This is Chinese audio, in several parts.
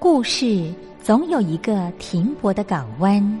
故事总有一个停泊的港湾。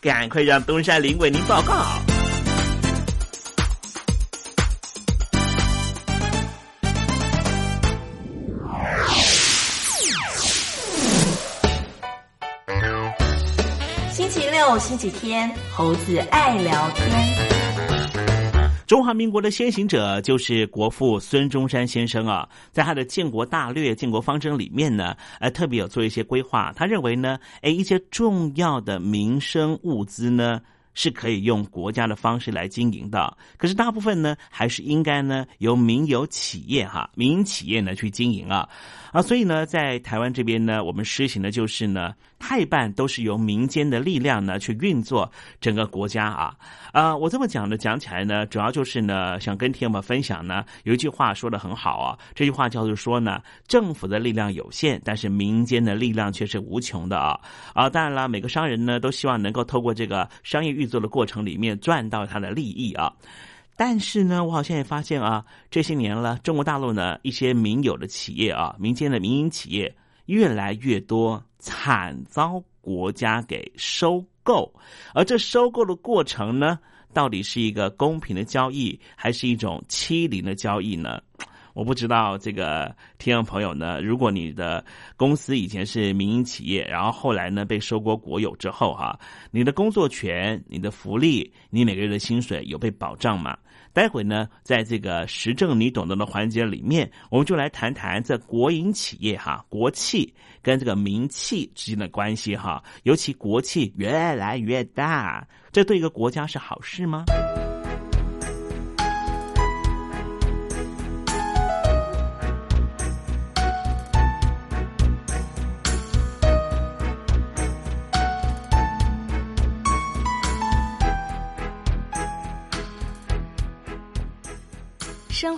赶快让东山林为您报告。星期六、星期天，猴子爱聊天。中华民国的先行者就是国父孙中山先生啊，在他的建国大略、建国方针里面呢，呃，特别有做一些规划。他认为呢，哎，一些重要的民生物资呢。是可以用国家的方式来经营的，可是大部分呢，还是应该呢由民有企业哈，民营企业呢去经营啊啊，所以呢，在台湾这边呢，我们实行的就是呢，太半都是由民间的力量呢去运作整个国家啊。啊，我这么讲呢，讲起来呢，主要就是呢，想跟听友们分享呢，有一句话说的很好啊，这句话叫做说呢，政府的力量有限，但是民间的力量却是无穷的啊。啊，当然了，每个商人呢都希望能够透过这个商业运作的过程里面赚到他的利益啊，但是呢，我好像也发现啊，这些年了，中国大陆呢一些民有的企业啊，民间的民营企业越来越多，惨遭国家给收购，而这收购的过程呢，到底是一个公平的交易，还是一种欺凌的交易呢？我不知道这个听众朋友呢，如果你的公司以前是民营企业，然后后来呢被收购国有之后哈，你的工作权、你的福利、你每个月的薪水有被保障吗？待会呢，在这个时政你懂得的环节里面，我们就来谈谈这国营企业哈、国企跟这个民企之间的关系哈，尤其国企越来越大，这对一个国家是好事吗？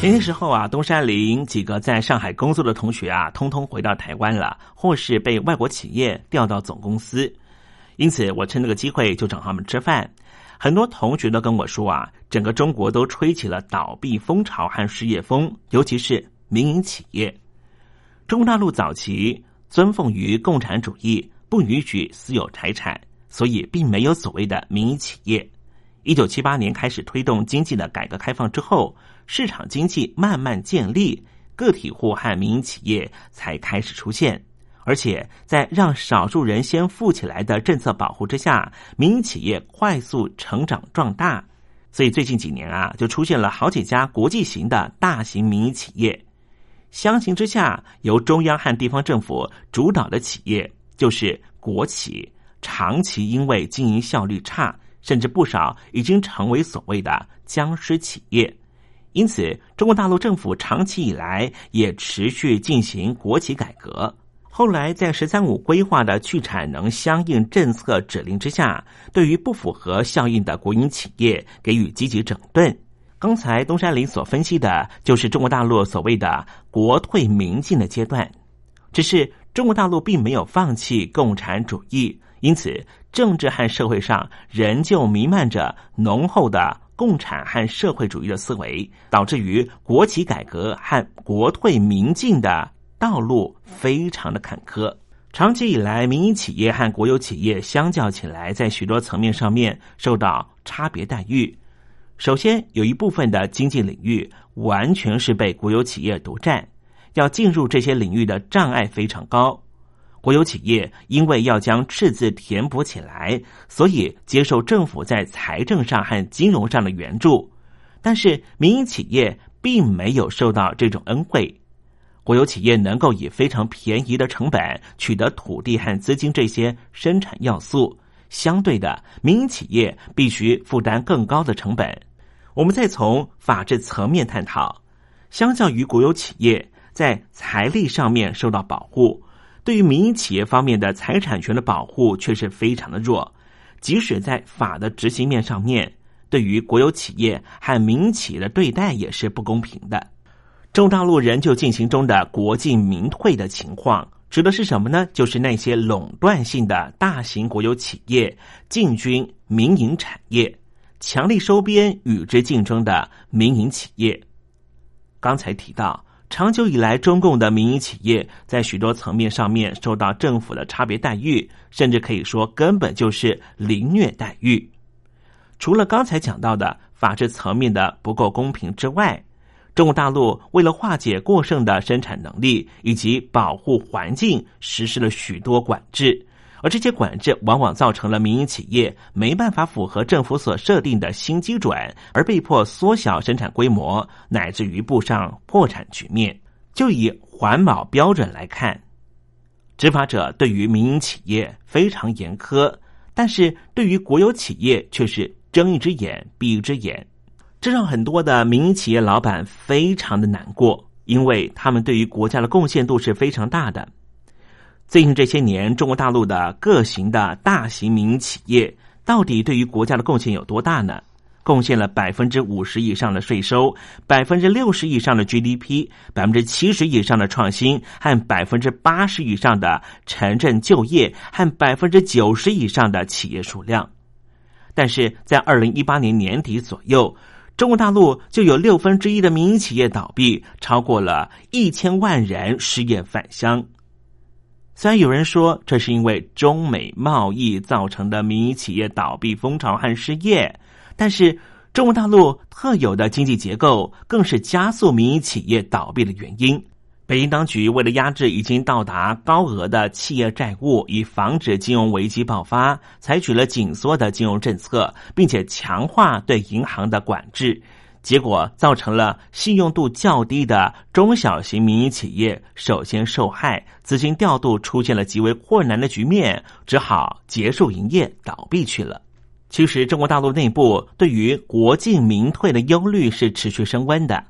前些时候啊，东山林几个在上海工作的同学啊，通通回到台湾了，或是被外国企业调到总公司。因此，我趁这个机会就找他们吃饭。很多同学都跟我说啊，整个中国都吹起了倒闭风潮和失业风，尤其是民营企业。中国大陆早期尊奉于共产主义，不允许私有财产，所以并没有所谓的民营企业。一九七八年开始推动经济的改革开放之后。市场经济慢慢建立，个体户和民营企业才开始出现，而且在让少数人先富起来的政策保护之下，民营企业快速成长壮大。所以最近几年啊，就出现了好几家国际型的大型民营企业。相形之下，由中央和地方政府主导的企业，就是国企，长期因为经营效率差，甚至不少已经成为所谓的僵尸企业。因此，中国大陆政府长期以来也持续进行国企改革。后来，在“十三五”规划的去产能相应政策指令之下，对于不符合效应的国营企业给予积极整顿。刚才东山林所分析的，就是中国大陆所谓的“国退民进”的阶段。只是中国大陆并没有放弃共产主义，因此政治和社会上仍旧弥漫着浓厚的。共产和社会主义的思维，导致于国企改革和国退民进的道路非常的坎坷。长期以来，民营企业和国有企业相较起来，在许多层面上面受到差别待遇。首先，有一部分的经济领域完全是被国有企业独占，要进入这些领域的障碍非常高。国有企业因为要将赤字填补起来，所以接受政府在财政上和金融上的援助，但是民营企业并没有受到这种恩惠。国有企业能够以非常便宜的成本取得土地和资金这些生产要素，相对的，民营企业必须负担更高的成本。我们再从法治层面探讨，相较于国有企业在财力上面受到保护。对于民营企业方面的财产权的保护却是非常的弱，即使在法的执行面上面，对于国有企业和民营企业的对待也是不公平的。中大陆仍旧进行中的国进民退的情况，指的是什么呢？就是那些垄断性的大型国有企业进军民营产业，强力收编与之竞争的民营企业。刚才提到。长久以来，中共的民营企业在许多层面上面受到政府的差别待遇，甚至可以说根本就是凌虐待遇。除了刚才讲到的法治层面的不够公平之外，中国大陆为了化解过剩的生产能力以及保护环境，实施了许多管制。而这些管制往往造成了民营企业没办法符合政府所设定的新基准，而被迫缩小生产规模，乃至于步上破产局面。就以环保标准来看，执法者对于民营企业非常严苛，但是对于国有企业却是睁一只眼闭一只眼，这让很多的民营企业老板非常的难过，因为他们对于国家的贡献度是非常大的。最近这些年，中国大陆的各型的大型民营企业到底对于国家的贡献有多大呢？贡献了百分之五十以上的税收，百分之六十以上的 GDP，百分之七十以上的创新，和百分之八十以上的城镇就业，和百分之九十以上的企业数量。但是在二零一八年年底左右，中国大陆就有六分之一的民营企业倒闭，超过了一千万人失业返乡。虽然有人说这是因为中美贸易造成的民营企业倒闭风潮和失业，但是中国大陆特有的经济结构更是加速民营企业倒闭的原因。北京当局为了压制已经到达高额的企业债务，以防止金融危机爆发，采取了紧缩的金融政策，并且强化对银行的管制。结果造成了信用度较低的中小型民营企业首先受害，资金调度出现了极为困难的局面，只好结束营业，倒闭去了。其实，中国大陆内部对于国进民退的忧虑是持续升温的。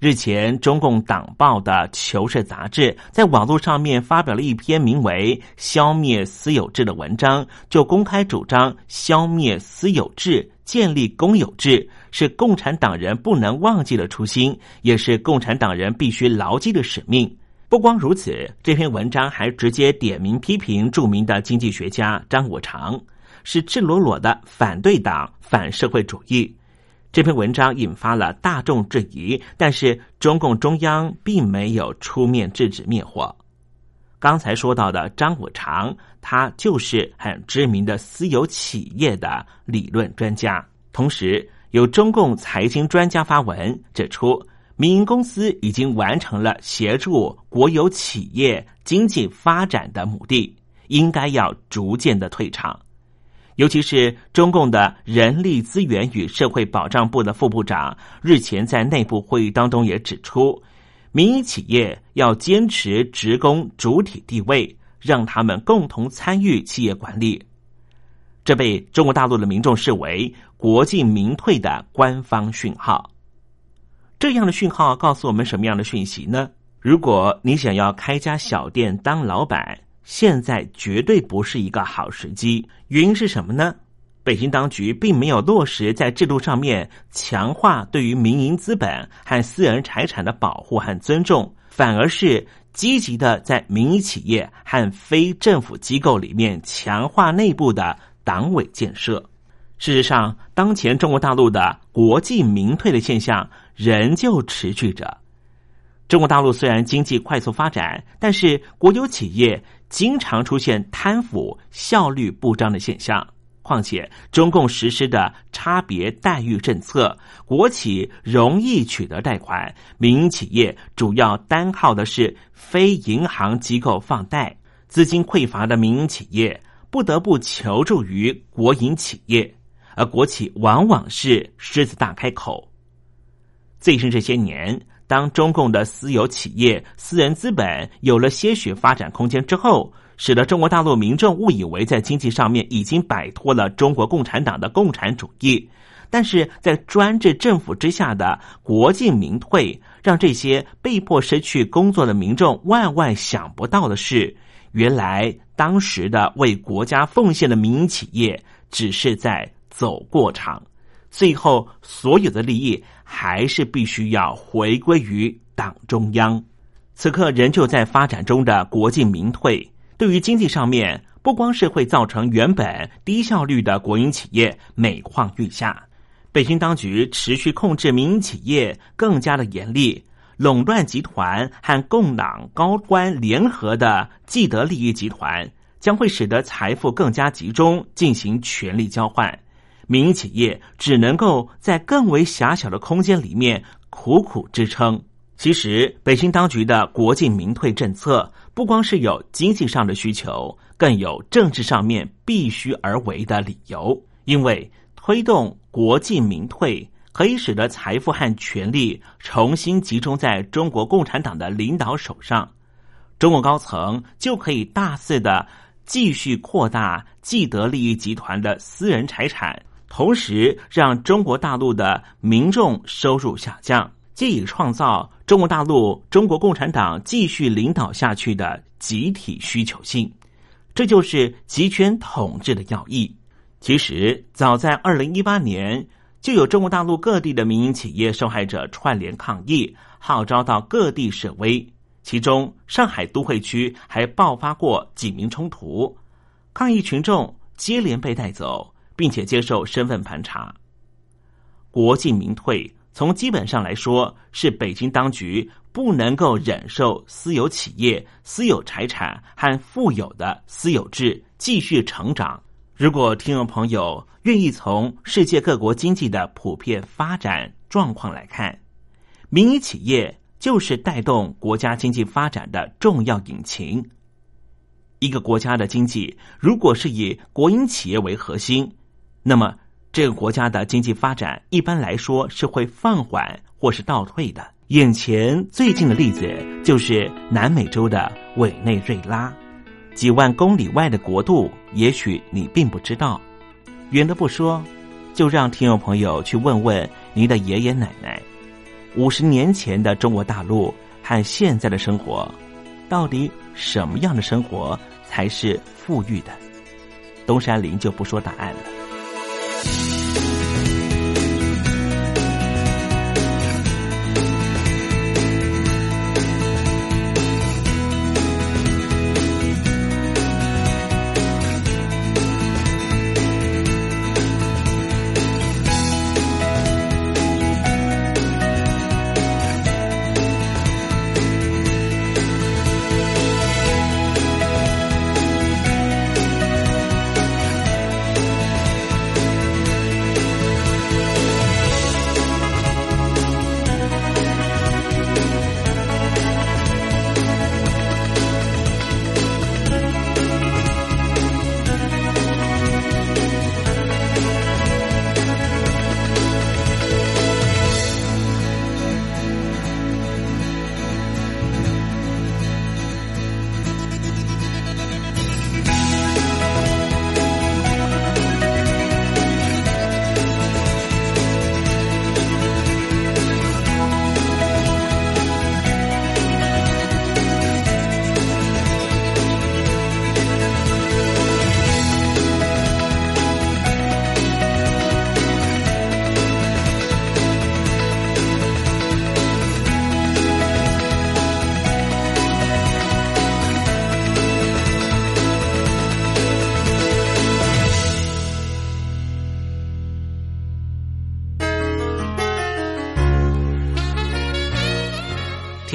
日前，中共党报的《求是》杂志在网络上面发表了一篇名为《消灭私有制》的文章，就公开主张消灭私有制。建立公有制是共产党人不能忘记的初心，也是共产党人必须牢记的使命。不光如此，这篇文章还直接点名批评著名的经济学家张五常，是赤裸裸的反对党、反社会主义。这篇文章引发了大众质疑，但是中共中央并没有出面制止灭火。刚才说到的张五常，他就是很知名的私有企业的理论专家。同时，有中共财经专家发文指出，民营公司已经完成了协助国有企业经济发展的目的，应该要逐渐的退场。尤其是中共的人力资源与社会保障部的副部长日前在内部会议当中也指出。民营企业要坚持职工主体地位，让他们共同参与企业管理。这被中国大陆的民众视为国进民退的官方讯号。这样的讯号告诉我们什么样的讯息呢？如果你想要开家小店当老板，现在绝对不是一个好时机。原因是什么呢？北京当局并没有落实在制度上面强化对于民营资本和私人财产的保护和尊重，反而是积极的在民营企业和非政府机构里面强化内部的党委建设。事实上，当前中国大陆的国进民退的现象仍旧持续着。中国大陆虽然经济快速发展，但是国有企业经常出现贪腐、效率不彰的现象。况且，中共实施的差别待遇政策，国企容易取得贷款，民营企业主要单靠的是非银行机构放贷，资金匮乏的民营企业不得不求助于国营企业，而国企往往是狮子大开口。最近这些年，当中共的私有企业、私人资本有了些许发展空间之后，使得中国大陆民众误以为在经济上面已经摆脱了中国共产党的共产主义，但是在专制政府之下的国进民退，让这些被迫失去工作的民众万万想不到的是，原来当时的为国家奉献的民营企业只是在走过场，最后所有的利益还是必须要回归于党中央。此刻仍旧在发展中的国进民退。对于经济上面，不光是会造成原本低效率的国营企业每况愈下，北京当局持续控制民营企业更加的严厉，垄断集团和共党高官联合的既得利益集团，将会使得财富更加集中，进行权力交换，民营企业只能够在更为狭小的空间里面苦苦支撑。其实，北京当局的国进民退政策，不光是有经济上的需求，更有政治上面必须而为的理由。因为推动国进民退，可以使得财富和权力重新集中在中国共产党的领导手上，中国高层就可以大肆的继续扩大既得利益集团的私人财产，同时让中国大陆的民众收入下降。借以创造中国大陆中国共产党继续领导下去的集体需求性，这就是集权统治的要义。其实，早在二零一八年，就有中国大陆各地的民营企业受害者串联抗议，号召到各地示威。其中，上海都会区还爆发过警民冲突，抗议群众接连被带走，并且接受身份盘查。国进民退。从基本上来说，是北京当局不能够忍受私有企业、私有财产和富有的私有制继续成长。如果听众朋友愿意从世界各国经济的普遍发展状况来看，民营企业就是带动国家经济发展的重要引擎。一个国家的经济如果是以国营企业为核心，那么。这个国家的经济发展一般来说是会放缓或是倒退的。眼前最近的例子就是南美洲的委内瑞拉，几万公里外的国度，也许你并不知道。远的不说，就让听众朋友去问问您的爷爷奶奶，五十年前的中国大陆和现在的生活，到底什么样的生活才是富裕的？东山林就不说答案了。Bye.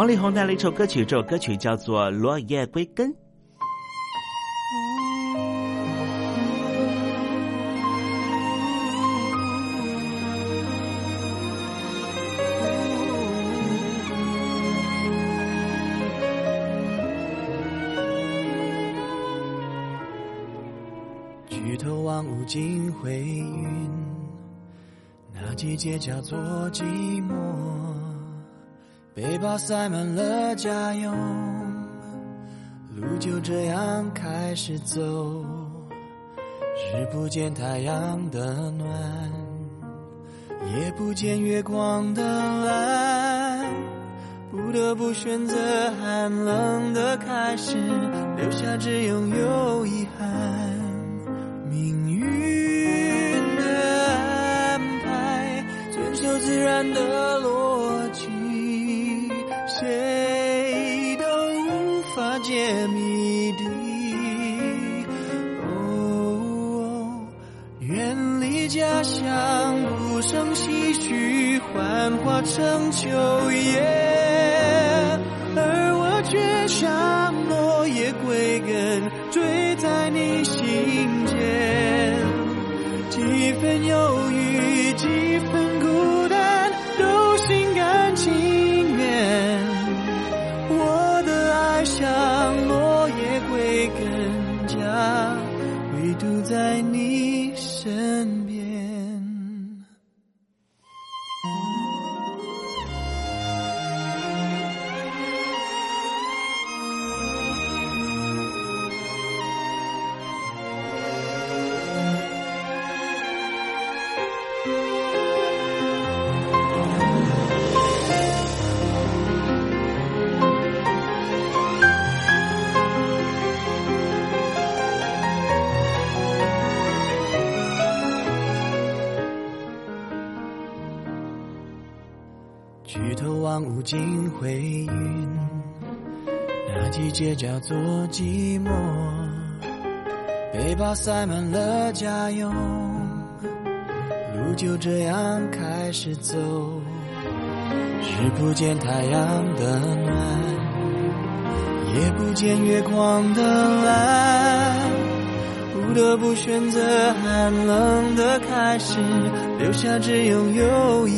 王力宏带来一首歌曲，这首歌曲叫做《落叶归根》。举头望无尽灰云，那季节叫做寂寞。背包塞满了家用，路就这样开始走。日不见太阳的暖，夜不见月光的蓝，不得不选择寒冷的开始，留下只拥有遗憾。命运的安排，遵守自然的逻家乡，不胜唏嘘，幻化成秋叶，而我却像落叶归根，坠在你心间。几分忧郁，几分做寂寞。背包塞满了家用，路就这样开始走。日不见太阳的暖，夜不见月光的蓝，不得不选择寒冷的开始，留下只拥有遗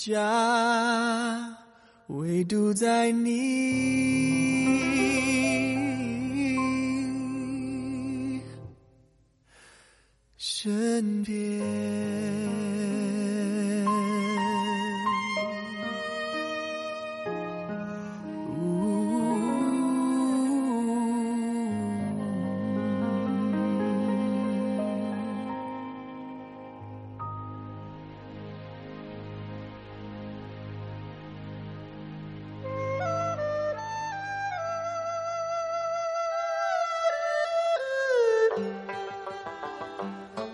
家唯独在你身边。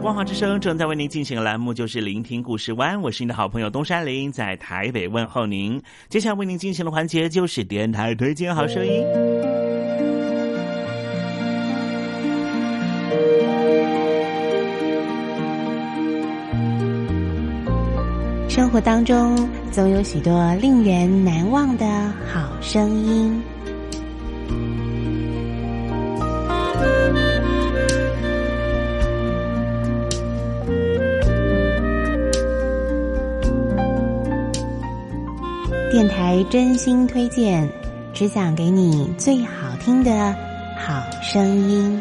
光华之声，正在为您进行的栏目就是聆听故事湾，我是您的好朋友东山林，在台北问候您。接下来为您进行的环节就是电台推荐好声音。生活当中总有许多令人难忘的好声音。电台真心推荐，只想给你最好听的好声音。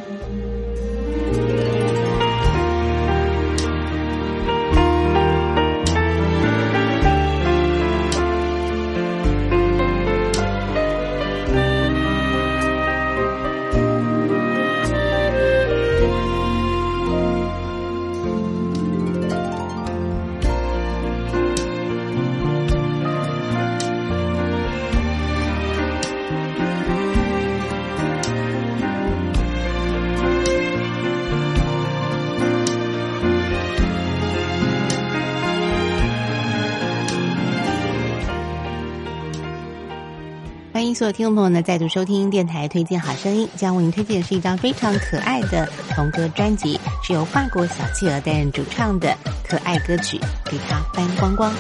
所有听众朋友呢再度收听电台推荐好声音，将为您推荐的是一张非常可爱的童歌专辑，是由法国小企鹅担任主唱的可爱歌曲《给它翻光光》。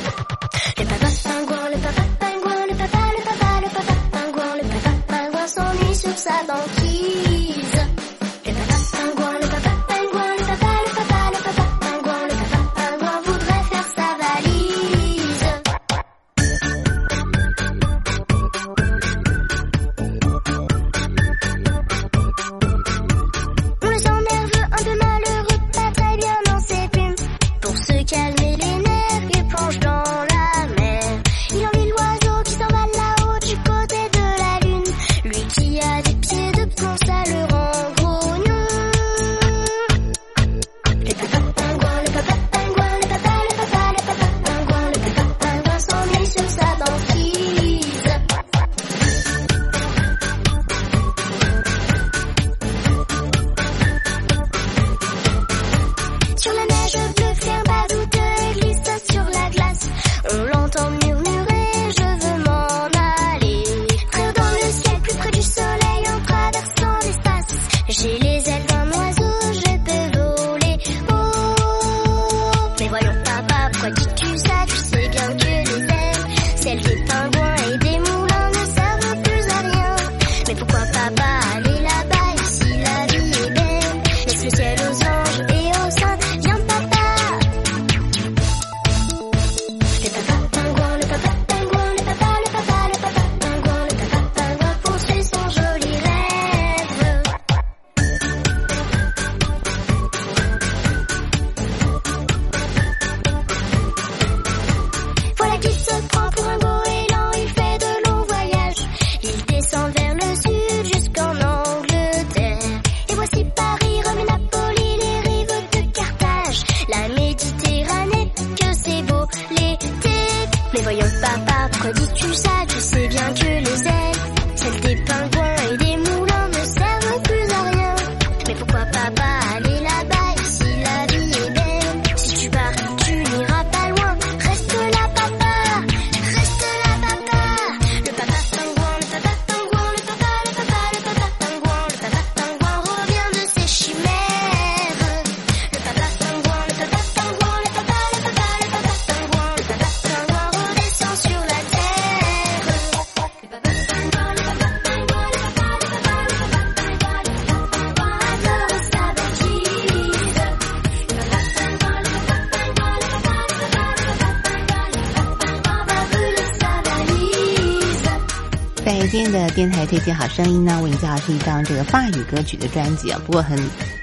电台推荐好声音呢，为你介绍是一张这个法语歌曲的专辑啊。不过很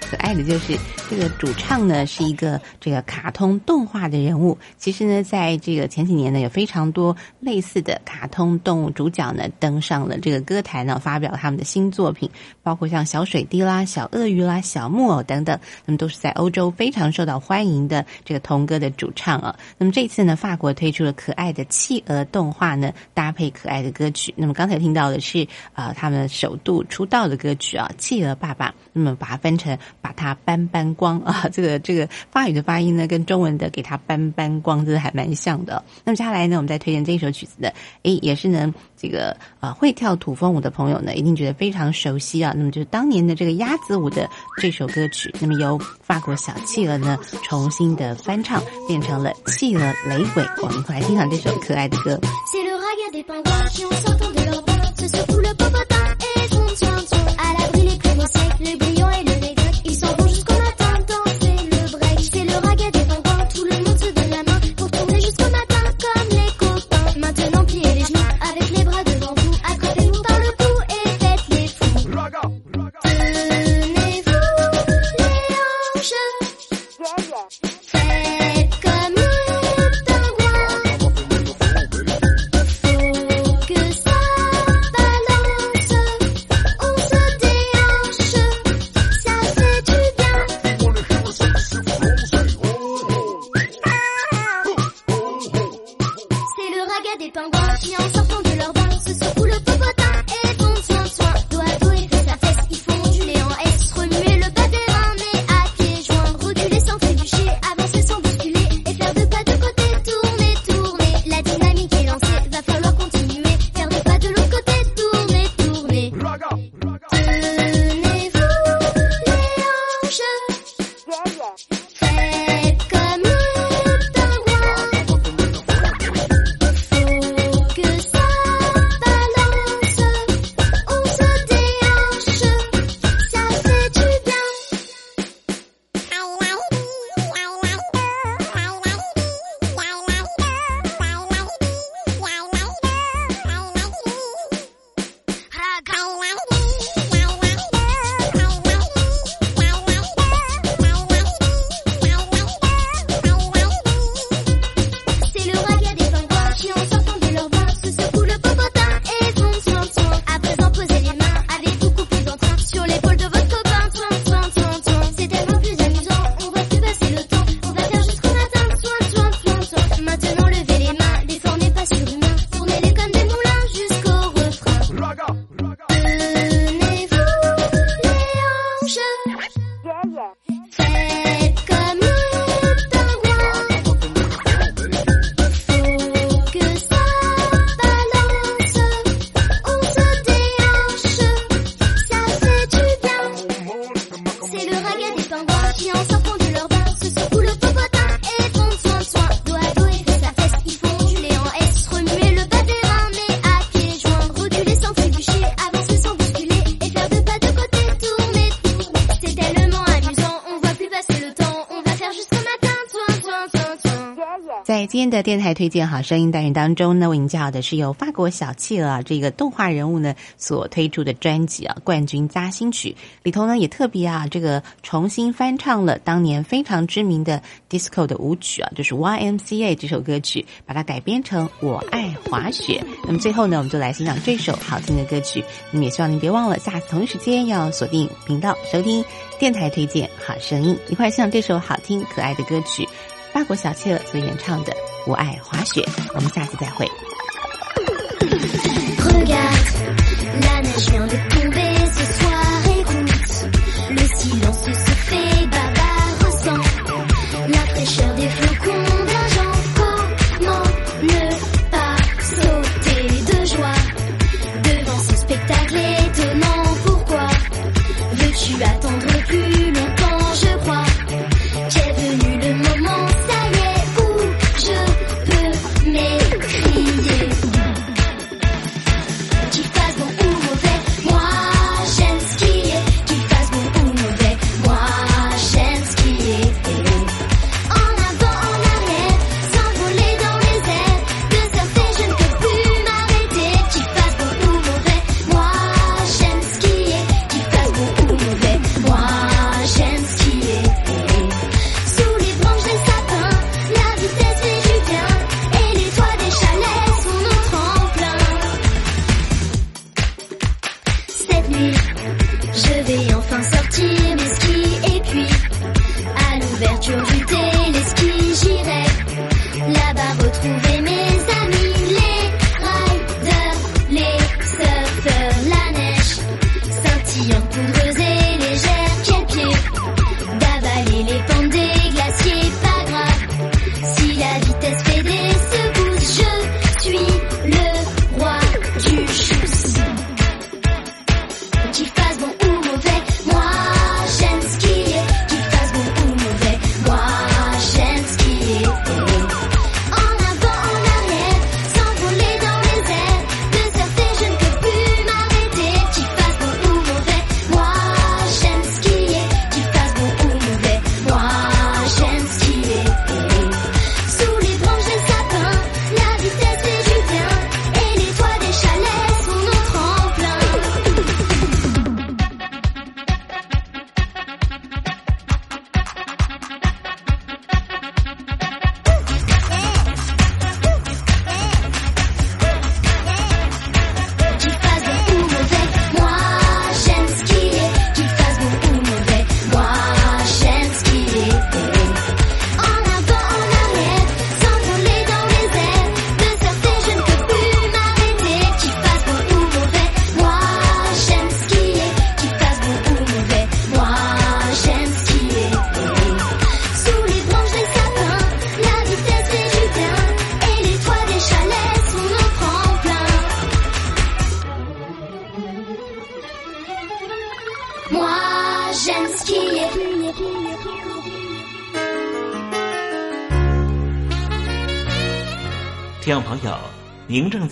可爱的就是这个主唱呢是一个这个卡通动画的人物。其实呢，在这个前几年呢，有非常多类似的卡通动物主角呢登上了这个歌坛呢，发表他们的新作品，包括像小水滴啦、小鳄鱼啦、小木偶等等，那么都是在欧洲非常受到欢迎的这个童歌的主唱啊。那么这次呢，法国推出了可爱的企鹅动画呢，搭配可爱的歌曲。那么刚才听到的是啊、呃，他们首度出道的歌曲啊，《企鹅爸爸》。那么把它分成把它搬搬光啊，这个这个法语的发音呢，跟中文的给它搬搬光，真的还蛮像的。那么接下来呢，我们再推荐这一首曲子的，诶，也是呢，这个呃会跳土风舞的朋友呢，一定觉得非常熟悉啊。那么就是当年的这个鸭子舞的这首歌曲，那么由法国小企鹅呢重新的翻唱，变成了企鹅雷鬼。我们一块来欣赏这首可爱的歌。在推荐好声音单元当中呢，为您介绍的是由法国小企鹅啊这个动画人物呢所推出的专辑啊《冠军扎心曲》里头呢也特别啊这个重新翻唱了当年非常知名的 disco 的舞曲啊，就是 YMCA 这首歌曲，把它改编成《我爱滑雪》。那么最后呢，我们就来欣赏这首好听的歌曲。那么也希望您别忘了下次同一时间要锁定频道收听电台推荐好声音，一块欣赏这首好听可爱的歌曲。法国小企鹅所演唱的《我爱滑雪》，我们下次再会。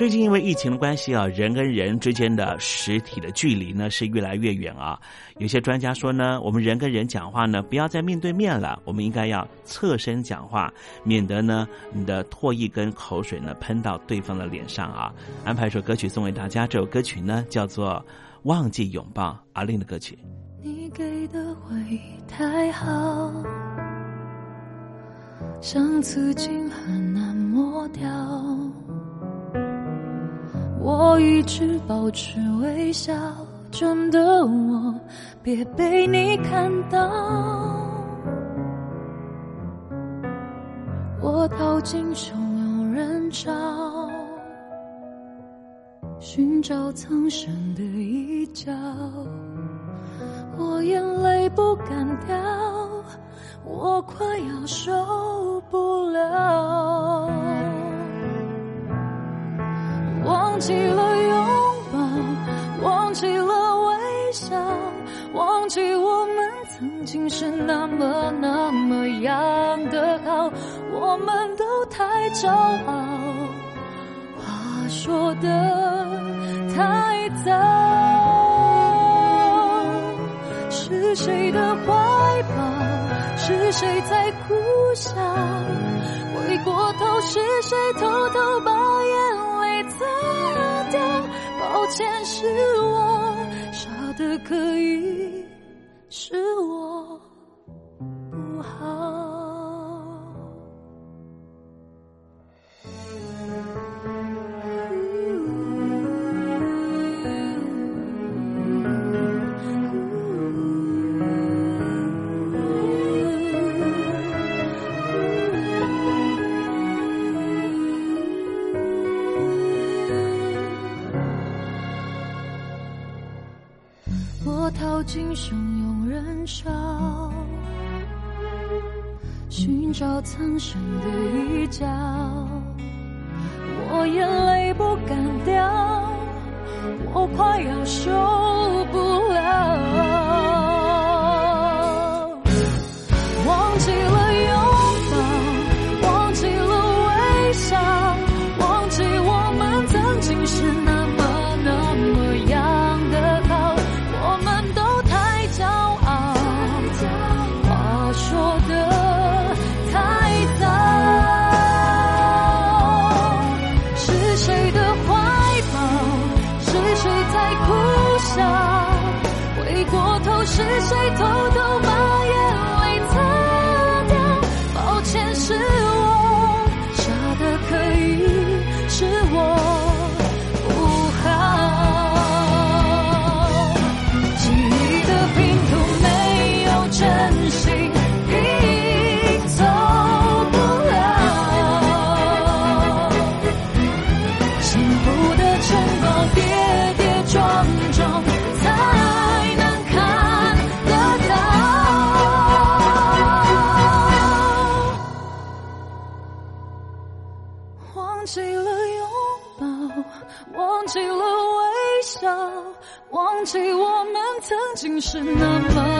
最近因为疫情的关系啊，人跟人之间的实体的距离呢是越来越远啊。有些专家说呢，我们人跟人讲话呢，不要再面对面了，我们应该要侧身讲话，免得呢你的唾液跟口水呢喷到对方的脸上啊。安排一首歌曲送给大家，这首歌曲呢叫做《忘记拥抱》，阿令的歌曲。你给的回忆太好，像刺青很难抹掉。我一直保持微笑，真的我别被你看到。我逃进汹涌人潮，寻找藏身的一角。我眼泪不敢掉，我快要受不了。忘记了拥抱，忘记了微笑，忘记我们曾经是那么那么样的好，我们都太骄傲，话说的太早。是谁的怀抱？是谁在苦笑？回过头，是谁偷偷把抱歉，是我傻的可以，过头，是谁偷偷把曾经是那么